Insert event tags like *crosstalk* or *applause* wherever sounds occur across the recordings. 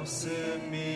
helps me.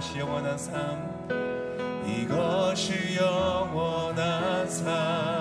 이것이 영원한 삶 이것이 영원한 삶.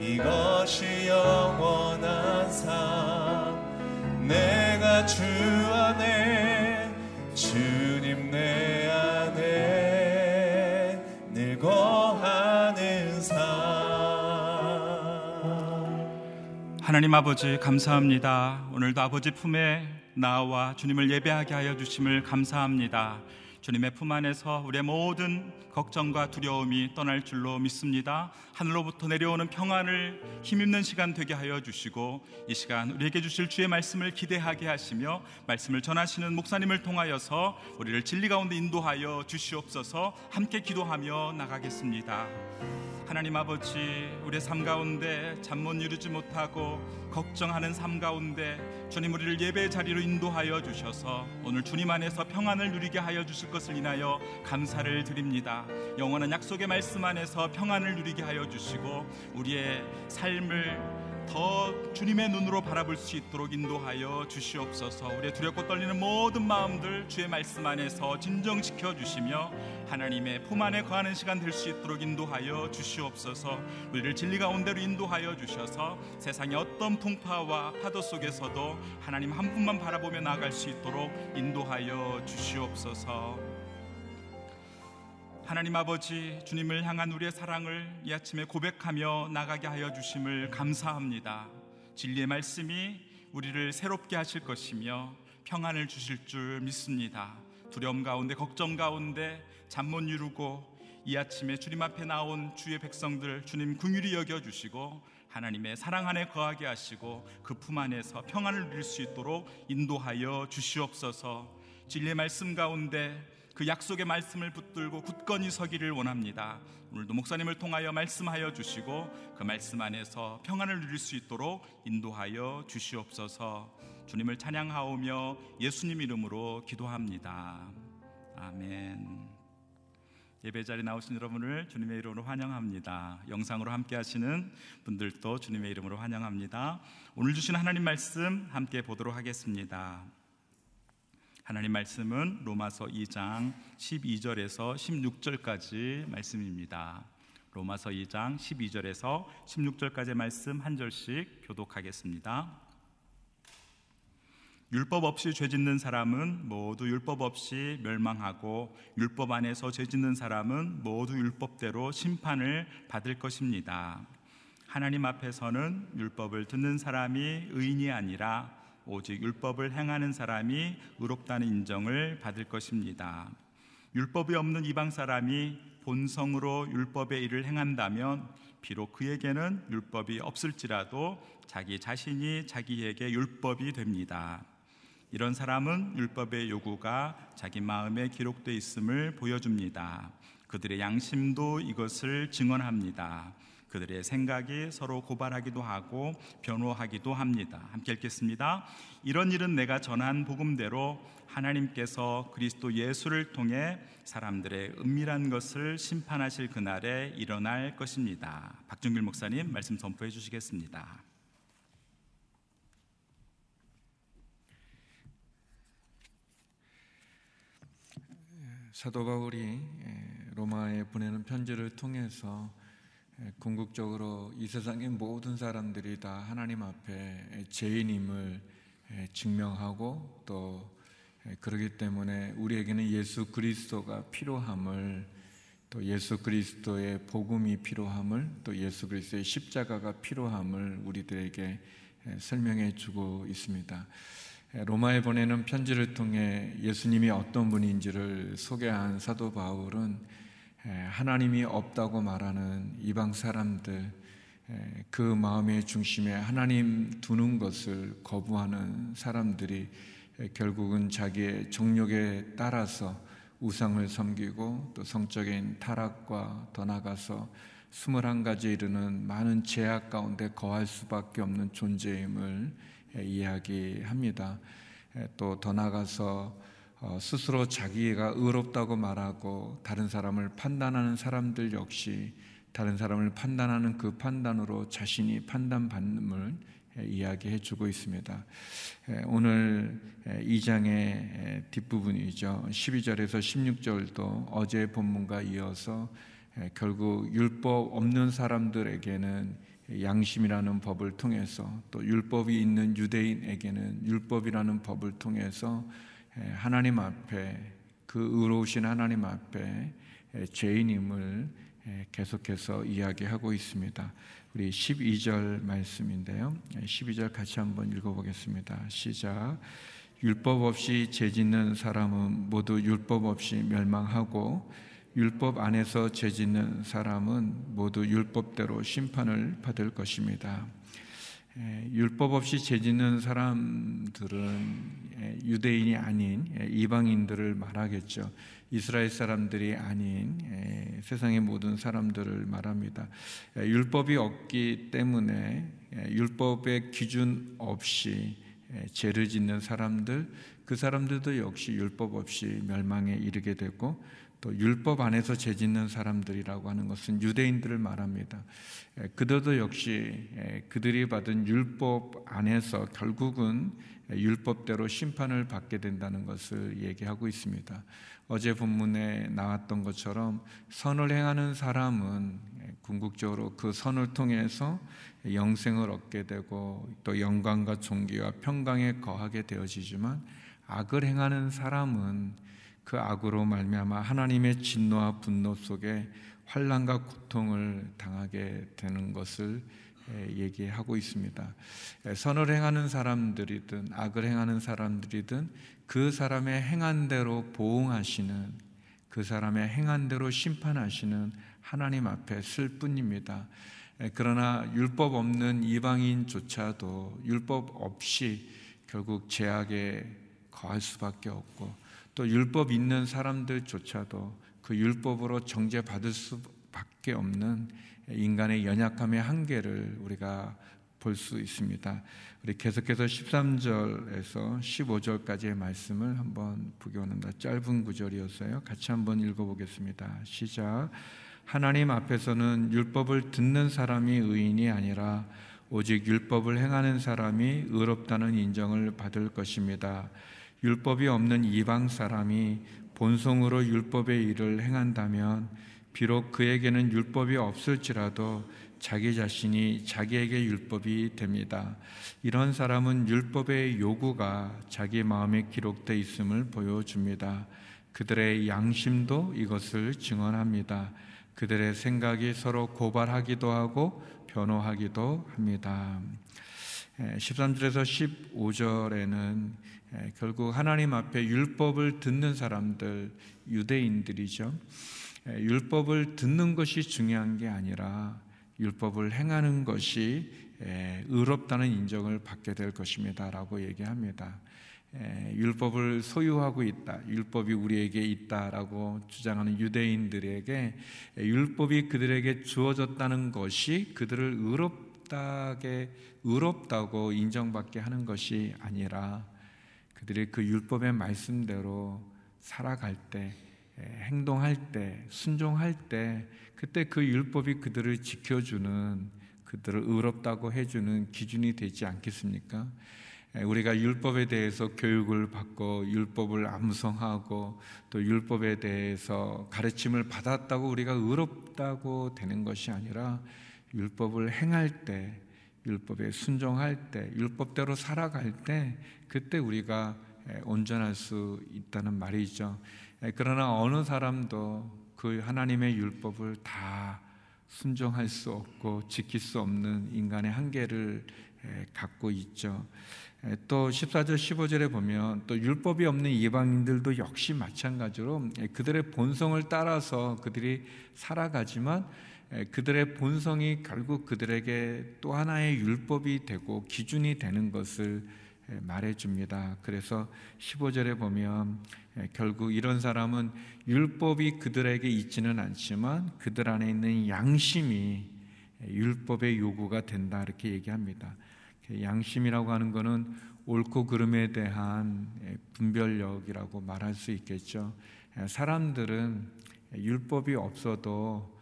이것이 영원한 삶 내가 주 안에 주님 내 안에 늙어하는 삶 하나님 아버지 감사합니다. 오늘도 아버지 품에 나와 주님을 예배하게 하여 주심을 감사합니다. 주님의 품 안에서 우리의 모든 걱정과 두려움이 떠날 줄로 믿습니다. 하늘로부터 내려오는 평안을 힘입는 시간 되게 하여 주시고 이 시간 우리에게 주실 주의 말씀을 기대하게 하시며 말씀을 전하시는 목사님을 통하여서 우리를 진리 가운데 인도하여 주시옵소서 함께 기도하며 나가겠습니다. 하나님 아버지 우리의 삶 가운데 잠 못 이루지 못하고 걱정하는 삶 가운데 주님 우리를 예배의 자리로 인도하여 주셔서 오늘 주님 안에서 평안을 누리게 하여 주실 것을 인하여 감사를 드립니다. 영원한 약속의 말씀 안에서 평안을 누리게 하여 주시고 우리의 삶을 더 주님의 눈으로 바라볼 수 있도록 인도하여 주시옵소서. 우리의 두렵고 떨리는 모든 마음들 주의 말씀 안에서 진정시켜 주시며 하나님의 품 안에 거하는 시간 될 수 있도록 인도하여 주시옵소서. 우리를 진리 가운데로 인도하여 주셔서 세상의 어떤 풍파와 파도 속에서도 하나님 한 분만 바라보며 나아갈 수 있도록 인도하여 주시옵소서. 하나님 아버지 주님을 향한 우리의 사랑을 이 아침에 고백하며 나가게 하여 주심을 감사합니다. 진리의 말씀이 우리를 새롭게 하실 것이며 평안을 주실 줄 믿습니다. 두려움 가운데 걱정 가운데 잠 못 이루고 이 아침에 주님 앞에 나온 주의 백성들 주님 궁휼히 여겨 주시고 하나님의 사랑 안에 거하게 하시고 그 품 안에서 평안을 누릴 수 있도록 인도하여 주시옵소서. 진리의 말씀 가운데 그 약속의 말씀을 붙들고 굳건히 서기를 원합니다. 오늘도 목사님을 통하여 말씀하여 주시고 그 말씀 안에서 평안을 누릴 수 있도록 인도하여 주시옵소서. 주님을 찬양하오며 예수님 이름으로 기도합니다. 아멘. 예배 자리 나오신 여러분을 주님의 이름으로 환영합니다. 영상으로 함께 하시는 분들도 주님의 이름으로 환영합니다. 오늘 주신 하나님 말씀 함께 보도록 하겠습니다. 하나님 말씀은 로마서 2장 12절에서 16절까지 말씀입니다. 로마서 2장 12절에서 16절까지 말씀 한 절씩 교독하겠습니다. 율법 없이 죄 짓는 사람은 모두 율법 없이 멸망하고 율법 안에서 죄 짓는 사람은 모두 율법대로 심판을 받을 것입니다. 하나님 앞에서는 율법을 듣는 사람이 의인이 아니라 오직 율법을 행하는 사람이 의롭다는 인정을 받을 것입니다. 율법이 없는 이방 사람이 본성으로 율법의 일을 행한다면 비록 그에게는 율법이 없을지라도 자기 자신이 자기에게 율법이 됩니다. 이런 사람은 율법의 요구가 자기 마음에 기록되어 있음을 보여줍니다. 그들의 양심도 이것을 증언합니다. 그들의 생각이 서로 고발하기도 하고 변호하기도 합니다. 함께 읽겠습니다. 이런 일은 내가 전한 복음대로 하나님께서 그리스도 예수를 통해 사람들의 은밀한 것을 심판하실 그날에 일어날 것입니다. 박준길 목사님 말씀 선포해 주시겠습니다. 사도 바울이 로마에 보내는 편지를 통해서 예, 궁극적으로 이 세상의 모든 사람들이 다 하나님 앞에 죄인임을 예, 증명하고 또 예, 그러기 때문에 우리에게는 예수 그리스도가 필요함을 또 예수 그리스도의 복음이 필요함을 또 예수 그리스도의 십자가가 필요함을 우리들에게 설명해 주고 있습니다. 로마에 보내는 편지를 통해 예수님이 어떤 분인지를 소개한 사도 바울은 하나님이 없다고 말하는 이방 사람들 그 마음의 중심에 하나님 두는 것을 거부하는 사람들이 결국은 자기의 정욕에 따라서 우상을 섬기고 또 성적인 타락과 더 나가서 스물한 가지 이르는 많은 제약 가운데 거할 수밖에 없는 존재임을 이야기합니다. 또 더 나가서 어, 스스로 자기가 의롭다고 말하고 다른 사람을 판단하는 사람들 역시 다른 사람을 판단하는 그 판단으로 자신이 판단받음을 이야기해 주고 있습니다. 오늘 2장의 뒷부분이죠. 12절에서 16절도 어제 본문과 이어서 결국 율법 없는 사람들에게는 양심이라는 법을 통해서 또 율법이 있는 유대인에게는 율법이라는 법을 통해서 하나님 앞에 그 의로우신 하나님 앞에 죄인임을 계속해서 이야기하고 있습니다. 우리 12절 말씀인데요. 12절 같이 한번 읽어보겠습니다. 시작. 율법 없이 죄 짓는 사람은 모두 율법 없이 멸망하고 율법 안에서 죄 짓는 사람은 모두 율법대로 심판을 받을 것입니다. 율법 없이 죄짓는 사람들은 유대인이 아닌 이방인들을 말하겠죠. 이스라엘 사람들이 아닌 세상의 모든 사람들을 말합니다. 율법이 없기 때문에 율법의 기준 없이 죄를 짓는 사람들, 그 사람들도 역시 율법 없이 멸망에 이르게 되고 또 율법 안에서 죄짓는 사람들이라고 하는 것은 유대인들을 말합니다. 그들도 역시 그들이 받은 율법 안에서 결국은 율법대로 심판을 받게 된다는 것을 얘기하고 있습니다. 어제 본문에 나왔던 것처럼 선을 행하는 사람은 궁극적으로 그 선을 통해서 영생을 얻게 되고 또 영광과 존귀와 평강에 거하게 되어지지만 악을 행하는 사람은 그 악으로 말미암아 하나님의 진노와 분노 속에 환란과 고통을 당하게 되는 것을 얘기하고 있습니다. 선을 행하는 사람들이든 악을 행하는 사람들이든 그 사람의 행한 대로 보응하시는 그 사람의 행한 대로 심판하시는 하나님 앞에 쓸 뿐입니다. 그러나 율법 없는 이방인조차도 율법 없이 결국 죄악에 거할 수밖에 없고 또 율법 있는 사람들조차도 그 율법으로 정죄받을 수밖에 없는 인간의 연약함의 한계를 우리가 볼 수 있습니다. 우리 계속해서 13절에서 15절까지의 말씀을 한번 보기 원합니다. 짧은 구절이었어요. 같이 한번 읽어보겠습니다. 시작. 하나님 앞에서는 율법을 듣는 사람이 의인이 아니라 오직 율법을 행하는 사람이 의롭다는 인정을 받을 것입니다. 율법이 없는 이방 사람이 본성으로 율법의 일을 행한다면 비록 그에게는 율법이 없을지라도 자기 자신이 자기에게 율법이 됩니다. 이런 사람은 율법의 요구가 자기 마음에 기록되어 있음을 보여줍니다. 그들의 양심도 이것을 증언합니다. 그들의 생각이 서로 고발하기도 하고 변호하기도 합니다. 13절에서 15절에는 결국 하나님 앞에 율법을 듣는 사람들, 유대인들이죠. 율법을 듣는 것이 중요한 게 아니라 율법을 행하는 것이 의롭다는 인정을 받게 될 것입니다 라고 얘기합니다. 율법을 소유하고 있다, 율법이 우리에게 있다라고 주장하는 유대인들에게 율법이 그들에게 주어졌다는 것이 그들을 의롭다게 의롭다고 인정받게 하는 것이 아니라 그들이 그 율법의 말씀대로 살아갈 때, 행동할 때, 순종할 때, 그때 그 율법이 그들을 지켜주는, 그들을 의롭다고 해주는 기준이 되지 않겠습니까? 우리가 율법에 대해서 교육을 받고 율법을 암송하고 또 율법에 대해서 가르침을 받았다고 우리가 의롭다고 되는 것이 아니라 율법을 행할 때 율법에 순종할 때, 율법대로 살아갈 때, 그때 우리가 온전할 수 있다는 말이죠. 그러나 어느 사람도 그 하나님의 율법을 다 순종할 수 없고 지킬 수 없는 인간의 한계를 갖고 있죠. 또 14절 15절에 보면 또 율법이 없는 이방인들도 역시 마찬가지로 그들의 본성을 따라서 그들이 살아가지만 그들의 본성이 결국 그들에게 또 하나의 율법이 되고 기준이 되는 것을 말해 줍니다. 그래서 15절에 보면 결국 이런 사람은 율법이 그들에게 있지는 않지만 그들 안에 있는 양심이 율법의 요구가 된다 이렇게 얘기합니다. 양심이라고 하는 것은 옳고 그름에 대한 분별력이라고 말할 수 있겠죠. 사람들은 율법이 없어도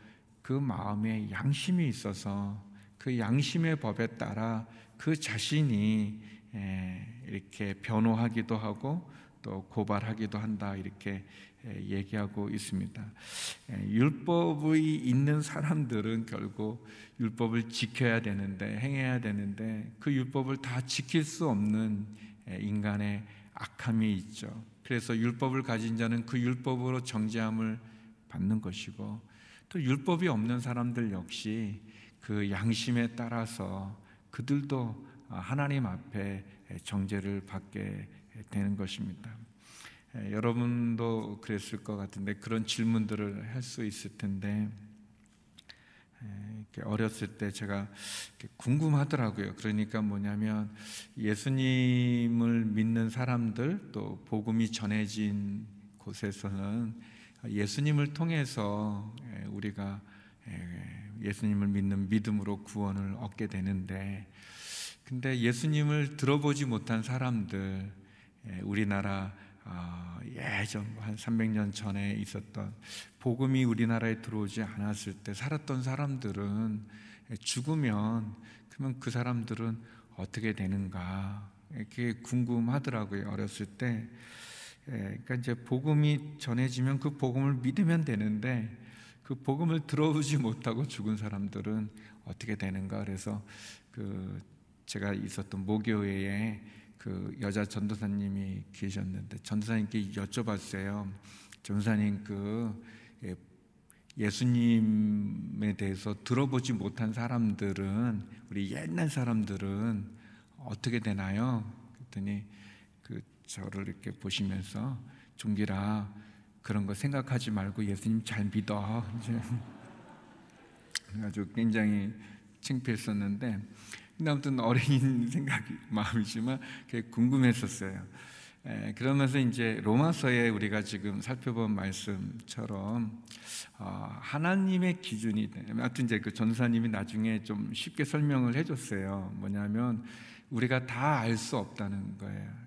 그 마음에 양심이 있어서 그 양심의 법에 따라 그 자신이 이렇게 변호하기도 하고 또 고발하기도 한다 이렇게 얘기하고 있습니다. 율법이 있는 사람들은 결국 율법을 지켜야 되는데 행해야 되는데 그 율법을 다 지킬 수 없는 인간의 악함이 있죠. 그래서 율법을 가진 자는 그 율법으로 정죄함을 받는 것이고 또 율법이 없는 사람들 역시 그 양심에 따라서 그들도 하나님 앞에 정죄를 받게 되는 것입니다. 여러분도 그랬을 것 같은데 그런 질문들을 할 수 있을 텐데 어렸을 때 제가 궁금하더라고요. 그러니까 뭐냐면 예수님을 믿는 사람들 또 복음이 전해진 곳에서는 예수님을 통해서 우리가 예수님을 믿는 믿음으로 구원을 얻게 되는데 근데 예수님을 들어보지 못한 사람들 우리나라 아, 예전 한 300년 전에 있었던 복음이 우리나라에 들어오지 않았을 때 살았던 사람들은 죽으면 그러면 그 사람들은 어떻게 되는가 이렇게 궁금하더라고요 어렸을 때. 그러니까 이제 복음이 전해지면 그 복음을 믿으면 되는데 그 복음을 들어보지 못하고 죽은 사람들은 어떻게 되는가 그래서 그 제가 있었던 모교회에 그 여자 전도사님이 계셨는데 전도사님께 여쭤봤어요. 전도사님 그 예, 예수님에 대해서 들어보지 못한 사람들은 우리 옛날 사람들은 어떻게 되나요? 그랬더니 그 저를 이렇게 보시면서 종기라 그런 거 생각하지 말고 예수님 잘 믿어. 이제 *laughs* 아주 굉장히 창피했었는데 아무튼 어린 *laughs* 생각이 마음이지만 궁금했었어요. 에, 그러면서 이제 로마서에 우리가 지금 살펴본 말씀처럼 어, 하나님의 기준이 아무튼 이제 그 전사님이 나중에 좀 쉽게 설명을 해줬어요. 뭐냐면 우리가 다 알 수 없다는 거예요.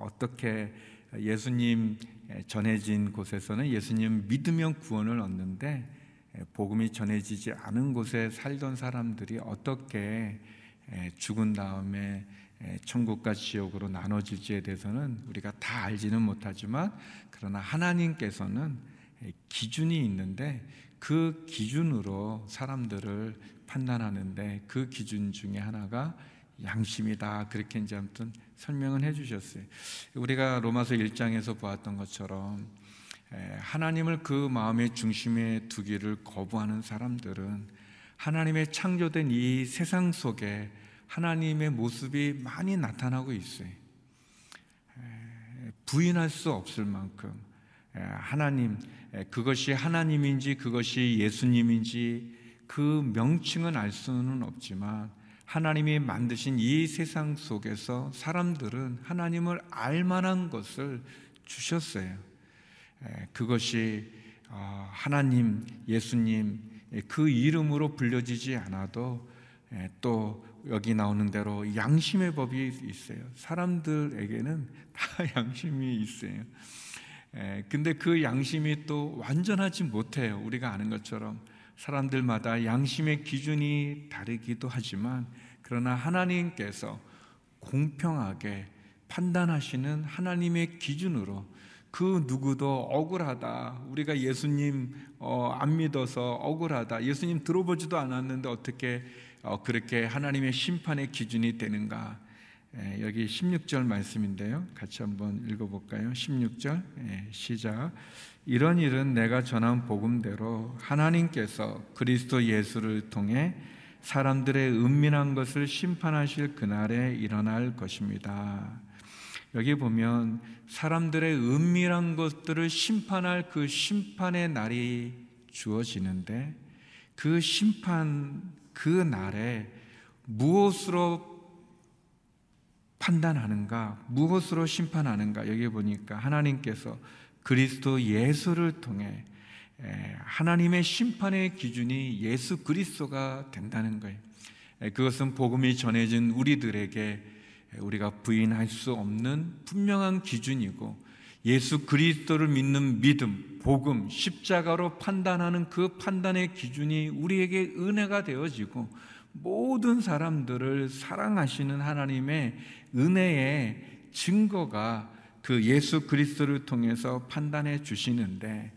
어떻게 예수님 전해진 곳에서는 예수님 믿으면 구원을 얻는데 복음이 전해지지 않은 곳에 살던 사람들이 어떻게 죽은 다음에 천국과 지옥으로 나눠질지에 대해서는 우리가 다 알지는 못하지만 그러나 하나님께서는 기준이 있는데 그 기준으로 사람들을 판단하는데 그 기준 중에 하나가 양심이다. 그렇게 이제 아무튼 설명은 해주셨어요. 우리가 로마서 1장에서 보았던 것처럼 하나님을 그 마음의 중심에 두기를 거부하는 사람들은 하나님의 창조된 이 세상 속에 하나님의 모습이 많이 나타나고 있어요. 부인할 수 없을 만큼 하나님 그것이 하나님인지 그것이 예수님인지 그 명칭은 알 수는 없지만 하나님이 만드신 이 세상 속에서 사람들은 하나님을 알 만한 것을 주셨어요. 그것이 어, 하나님, 예수님 그 이름으로 불려지지 않아도 또 여기 나오는 대로 양심의 법이 있어요. 사람들에게는 다 *laughs* 양심이 있어요. 근데 그 양심이 또 완전하지 못해요. 우리가 아는 것처럼 사람들마다 양심의 기준이 다르기도 하지만 그러나 하나님께서 공평하게 판단하시는 하나님의 기준으로 그 누구도 억울하다. 우리가 예수님 어, 안 믿어서 억울하다. 예수님 들어보지도 않았는데 어떻게 어, 그렇게 하나님의 심판의 기준이 되는가? 예, 여기 16절 말씀인데요. 같이 한번 읽어볼까요? 16절 예, 시작. 이런 일은 내가 전한 복음대로 하나님께서 그리스도 예수를 통해 사람들의 은밀한 것을 심판하실 그날에 일어날 것입니다. 여기 보면 사람들의 은밀한 것들을 심판할 그 심판의 날이 주어지는데 그 심판 그 날에 무엇으로 판단하는가, 무엇으로 심판하는가 여기 보니까 하나님께서 그리스도 예수를 통해 하나님의 심판의 기준이 예수 그리스도가 된다는 거예요. 그것은 복음이 전해진 우리들에게 우리가 부인할 수 없는 분명한 기준이고 예수 그리스도를 믿는 믿음, 복음, 십자가로 판단하는 그 판단의 기준이 우리에게 은혜가 되어지고 모든 사람들을 사랑하시는 하나님의 은혜의 증거가 그 예수 그리스도를 통해서 판단해 주시는데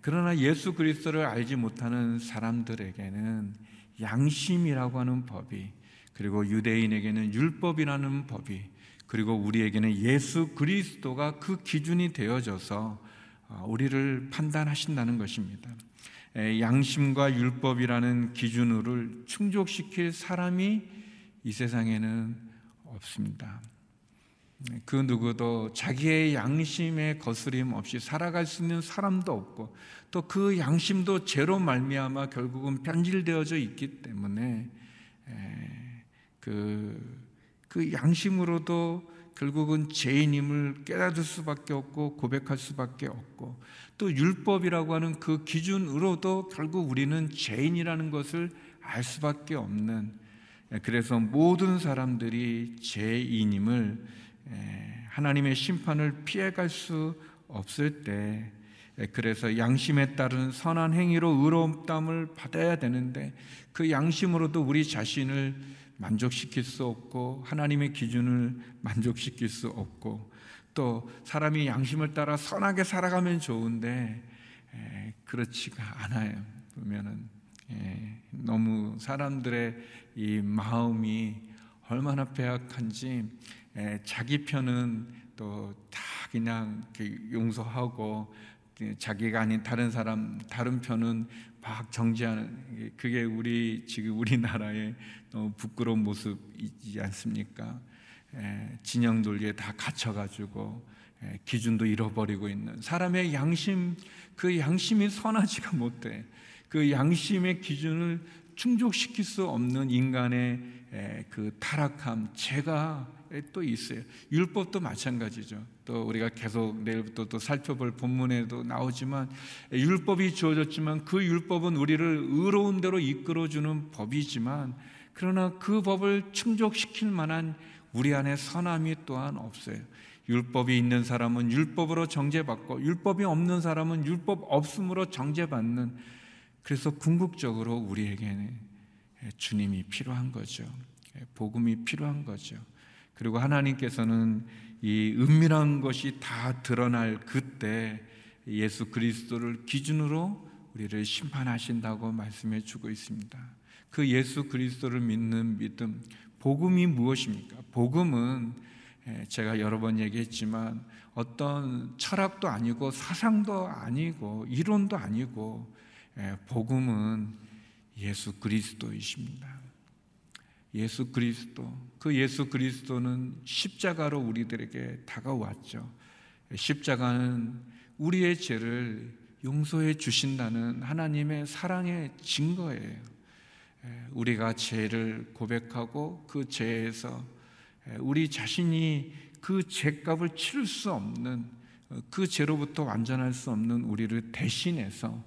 그러나 예수 그리스도를 알지 못하는 사람들에게는 양심이라고 하는 법이 그리고 유대인에게는 율법이라는 법이 그리고 우리에게는 예수 그리스도가 그 기준이 되어져서 어, 우리를 판단하신다는 것입니다. 양심과 율법이라는 기준으로 충족시킬 사람이 이 세상에는 없습니다. 그 누구도 자기의 양심에 거스림 없이 살아갈 수 있는 사람도 없고 또 그 양심도 죄로 말미암아 결국은 변질되어져 있기 때문에 그, 그 양심으로도 결국은 죄인임을 깨닫을 수밖에 없고 고백할 수밖에 없고 또 율법이라고 하는 그 기준으로도 결국 우리는 죄인이라는 것을 알 수밖에 없는 그래서 모든 사람들이 죄인임을 하나님의 심판을 피해갈 수 없을 때 그래서 양심에 따른 선한 행위로 의로움담을 받아야 되는데 그 양심으로도 우리 자신을 만족시킬 수 없고 하나님의 기준을 만족시킬 수 없고 또 사람이 양심을 따라 선하게 살아가면 좋은데 그렇지가 않아요. 보면은 너무 사람들의 이 마음이 얼마나 배악한지 자기 편은 또 다 그냥 용서하고 자기가 아닌 다른 사람 다른 편은 막 정지하는 그게 우리 지금 우리나라의 너무 부끄러운 모습이지 않습니까? 진영 돌기에 다 갇혀가지고 기준도 잃어버리고 있는 사람의 양심 그 양심이 선하지가 못해 그 양심의 기준을 충족시킬 수 없는 인간의 그 타락함, 죄가 또 있어요. 율법도 마찬가지죠. 또 우리가 계속 내일부터 또 살펴볼 본문에도 나오지만 율법이 주어졌지만 그 율법은 우리를 의로운 대로 이끌어 주는 법이지만 그러나 그 법을 충족시킬 만한 우리 안에 선함이 또한 없어요. 율법이 있는 사람은 율법으로 정죄받고 율법이 없는 사람은 율법 없음으로 정죄받는 그래서 궁극적으로 우리에게는 주님이 필요한 거죠. 복음이 필요한 거죠. 그리고 하나님께서는 이 은밀한 것이 다 드러날 그때 예수 그리스도를 기준으로 우리를 심판하신다고 말씀해 주고 있습니다. 그 예수 그리스도를 믿는 믿음, 복음이 무엇입니까? 복음은 제가 여러 번 얘기했지만 어떤 철학도 아니고 사상도 아니고 이론도 아니고 예, 복음은 예수 그리스도이십니다. 예수 그리스도. 그 예수 그리스도는 십자가로 우리들에게 다가왔죠. 십자가는 우리의 죄를 용서해 주신다는 하나님의 사랑의 증거예요. 예, 우리가 죄를 고백하고 그 죄에서 예, 우리 자신이 그 죄값을 치를 수 없는 그 죄로부터 완전할 수 없는 우리를 대신해서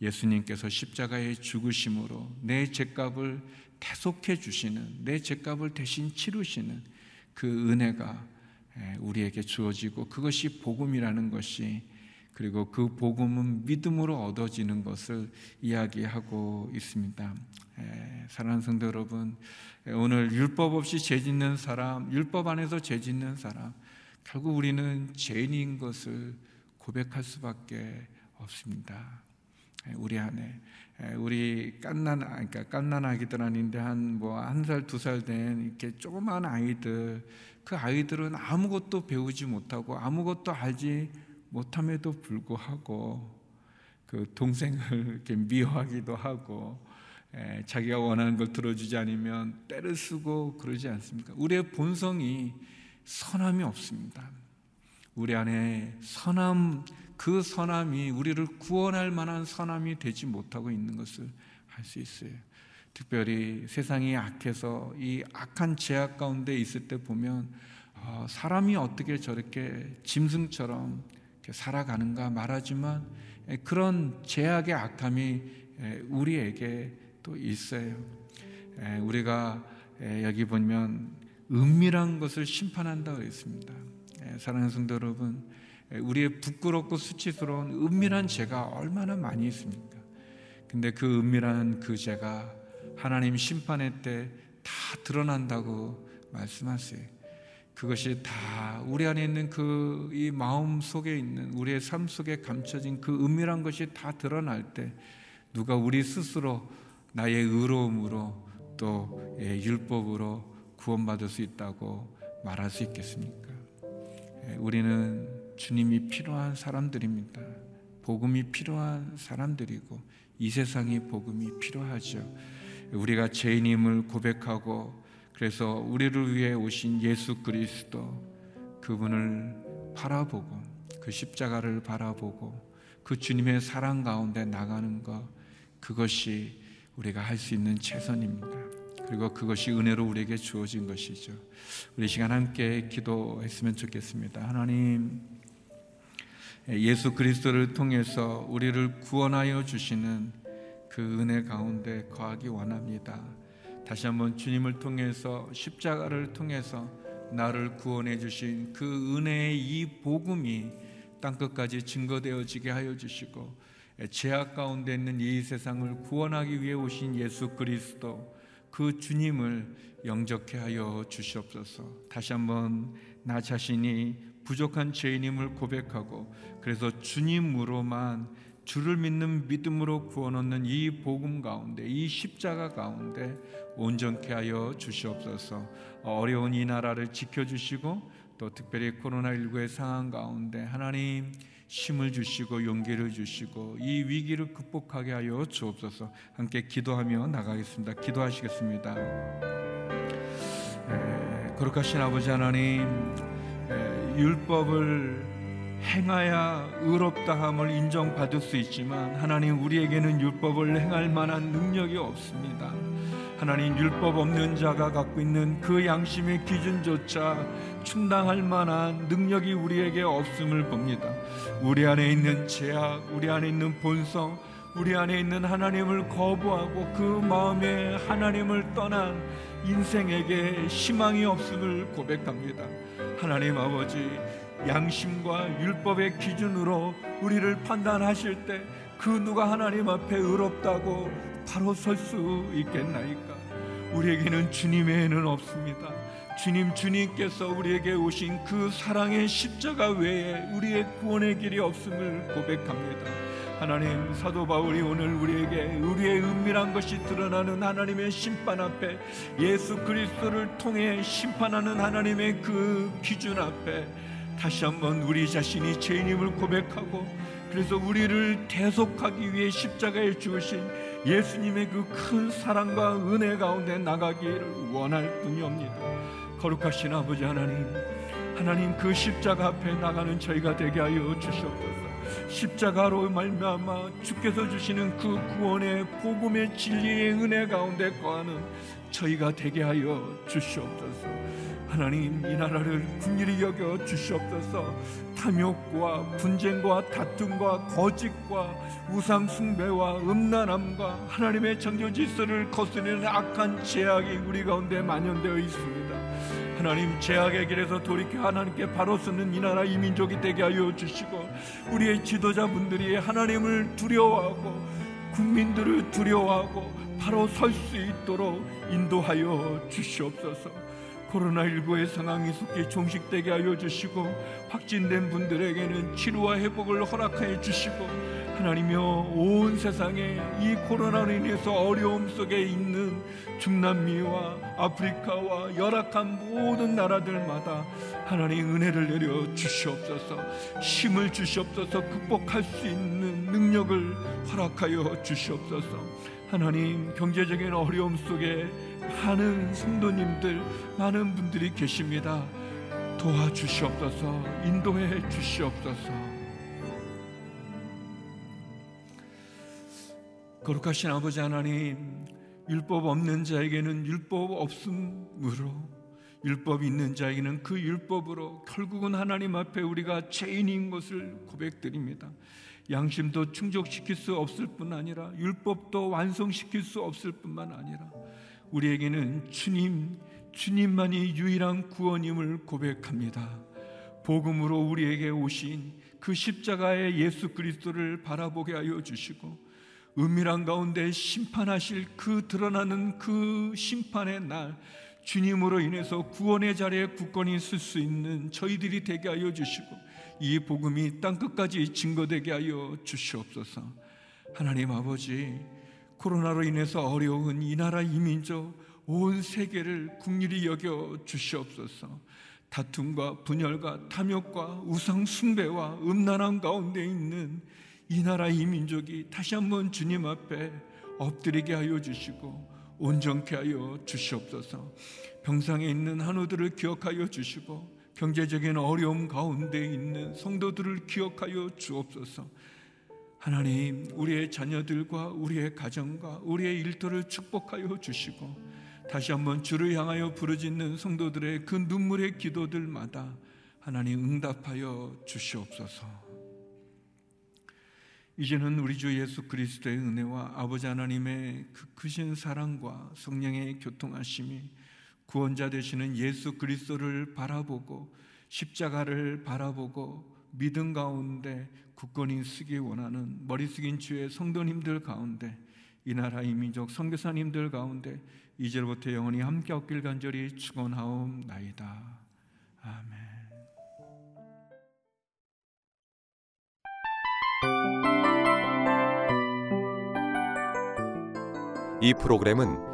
예수님께서 십자가에 죽으심으로 내 죄값을 대속해 주시는 내 죄값을 대신 치르시는 그 은혜가 우리에게 주어지고 그것이 복음이라는 것이 그리고 그 복음은 믿음으로 얻어지는 것을 이야기하고 있습니다. 사랑하는 성도 여러분, 오늘 율법 없이 죄 짓는 사람, 율법 안에서 죄 짓는 사람, 결국 우리는 죄인인 것을 고백할 수밖에 없습니다. 우리 안에 우리 깐난 그러니까 깐난 아기들 아닌데 한 뭐 한 살 두 살 된 이렇게 조그만 아이들 그 아이들은 아무것도 배우지 못하고 아무것도 알지 못함에도 불구하고 그 동생을 *laughs* 이렇게 미워하기도 하고 자기가 원하는 걸 들어주지 않으면 때를 쓰고 그러지 않습니까? 우리의 본성이 선함이 없습니다. 우리 안에 선함 그 선함이 우리를 구원할 만한 선함이 되지 못하고 있는 것을 알 수 있어요. 특별히 세상이 악해서 이 악한 제약 가운데 있을 때 보면 어, 사람이 어떻게 저렇게 짐승처럼 살아가는가 말하지만 그런 제약의 악함이 우리에게 또 있어요. 우리가 여기 보면 은밀한 것을 심판한다 그랬습니다. 사랑하는 성도 여러분, 우리의 부끄럽고 수치스러운 은밀한 죄가 얼마나 많이 있습니까? 근데 그 은밀한 그 죄가 하나님 심판의 때 다 드러난다고 말씀하세요. 그것이 다 우리 안에 있는 그 이 마음 속에 있는 우리의 삶 속에 감춰진 그 은밀한 것이 다 드러날 때 누가 우리 스스로 나의 의로움으로 또 예, 율법으로 구원받을 수 있다고 말할 수 있겠습니까? 예, 우리는 주님이 필요한 사람들입니다. 복음이 필요한 사람들이고 이 세상이 복음이 필요하죠. 우리가 죄인임을 고백하고 그래서 우리를 위해 오신 예수 그리스도 그분을 바라보고 그 십자가를 바라보고 그 주님의 사랑 가운데 나가는 것 그것이 우리가 할 수 있는 최선입니다. 그리고 그것이 은혜로 우리에게 주어진 것이죠. 우리 시간 함께 기도했으면 좋겠습니다. 하나님 예수 그리스도를 통해서 우리를 구원하여 주시는 그 은혜 가운데 거하기 원합니다. 다시 한번 주님을 통해서 십자가를 통해서 나를 구원해 주신 그 은혜의 이 복음이 땅 끝까지 증거되어지게 하여 주시고 죄악 가운데 있는 이 세상을 구원하기 위해 오신 예수 그리스도 그 주님을 영접케 하여 주시옵소서. 다시 한번 나 자신이 부족한 죄인임을 고백하고 그래서 주님으로만 주를 믿는 믿음으로 구원 얻는 이 복음 가운데 이 십자가 가운데 온전케 하여 주시옵소서. 어려운 이 나라를 지켜 주시고 또 특별히 코로나19의 상황 가운데 하나님 힘을 주시고 용기를 주시고 이 위기를 극복하게 하여 주옵소서. 함께 기도하며 나가겠습니다. 기도하시겠습니다. 에, 거룩하신 아버지 하나님 에, 율법을 행하야 의롭다함을 인정받을 수 있지만 하나님 우리에게는 율법을 행할 만한 능력이 없습니다. 하나님 율법 없는 자가 갖고 있는 그 양심의 기준조차 충당할 만한 능력이 우리에게 없음을 봅니다. 우리 안에 있는 죄악, 우리 안에 있는 본성, 우리 안에 있는 하나님을 거부하고 그 마음에 하나님을 떠난 인생에게 희망이 없음을 고백합니다. 하나님 아버지 양심과 율법의 기준으로 우리를 판단하실 때 그 누가 하나님 앞에 의롭다고 바로 설 수 있겠나이까? 우리에게는 주님 외에는 없습니다. 주님 주님께서 우리에게 오신 그 사랑의 십자가 외에 우리의 구원의 길이 없음을 고백합니다. 하나님 사도 바울이 오늘 우리에게 우리의 은밀한 것이 드러나는 하나님의 심판 앞에 예수 그리스도를 통해 심판하는 하나님의 그 기준 앞에 다시 한번 우리 자신이 죄인임을 고백하고 그래서 우리를 대속하기 위해 십자가에 죽으신 예수님의 그 큰 사랑과 은혜 가운데 나가기를 원할 뿐이옵니다. 거룩하신 아버지 하나님, 하나님 그 십자가 앞에 나가는 저희가 되게 하여 주시옵소서. 십자가로 말미암아 주께서 주시는 그 구원의 복음의 진리의 은혜 가운데 거하는 저희가 되게 하여 주시옵소서. 하나님 이 나라를 국리히 여겨 주시옵소서. 탐욕과 분쟁과 다툼과 거짓과 우상 숭배와 음란함과 하나님의 정조 질서를 거스르는 악한 죄악이 우리 가운데 만연되어 있습니다. 하나님 죄악의 길에서 돌이켜 하나님께 바로 서는 이 나라 이 민족이 되게 하여 주시고 우리의 지도자분들이 하나님을 두려워하고 국민들을 두려워하고 바로 설 수 있도록 인도하여 주시옵소서 코로나19의 상황이 속히 종식되게 하여 주시고 확진된 분들에게는 치료와 회복을 허락하여 주시고 하나님여 온 세상에 이 코로나로 인해서 어려움 속에 있는 중남미와 아프리카와 열악한 모든 나라들마다 하나님 은혜를 내려 주시옵소서 힘을 주시옵소서 극복할 수 있는 능력을 허락하여 주시옵소서 하나님 경제적인 어려움 속에 많은 성도님들, 많은 분들이 계십니다. 도와주시옵소서, 인도해 주시옵소서. 거룩하신 아버지 하나님, 율법 없는 자에게는 율법 없음으로, 율법 있는 자에게는 그 율법으로 결국은 하나님 앞에 우리가 죄인인 것을 고백드립니다. 양심도 충족시킬 수 없을 뿐 아니라 율법도 완성시킬 수 없을 뿐만 아니라 우리에게는 주님, 주님만이 유일한 구원임을 고백합니다. 복음으로 우리에게 오신 그 십자가의 예수 그리스도를 바라보게 하여 주시고 은밀한 가운데 심판하실 그 드러나는 그 심판의 날 주님으로 인해서 구원의 자리에 굳건히 있을 수 있는 저희들이 되게 하여 주시고 이 복음이 땅 끝까지 증거되게 하여 주시옵소서. 하나님 아버지 코로나로 인해서 어려운 이 나라 이민족 온 세계를 국률이 여겨 주시옵소서. 다툼과 분열과 탐욕과 우상 숭배와 음란함 가운데 있는 이 나라 이 민족이 다시 한번 주님 앞에 엎드리게 하여 주시고 온전케 하여 주시옵소서. 병상에 있는 한우들을 기억하여 주시고 경제적인 어려움 가운데 있는 성도들을 기억하여 주옵소서. 하나님, 우리의 자녀들과 우리의 가정과 우리의 일터를 축복하여 주시고 다시 한번 주를 향하여 부르짖는 성도들의 그 눈물의 기도들마다 하나님 응답하여 주시옵소서. 이제는 우리 주 예수 그리스도의 은혜와 아버지 하나님의 그 크신 사랑과 성령의 교통하심이 구원자 되시는 예수 그리스도를 바라보고 십자가를 바라보고 믿음 가운데 굳건히 쓰기 원하는 머리 숙인 주의 성도님들 가운데 이 나라 이 민족 선교사님들 가운데 이제부터 영원히 함께 얻길 간절히 축원하옵나이다. 아멘. 이 프로그램은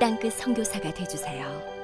땅끝 성교사가 되주세요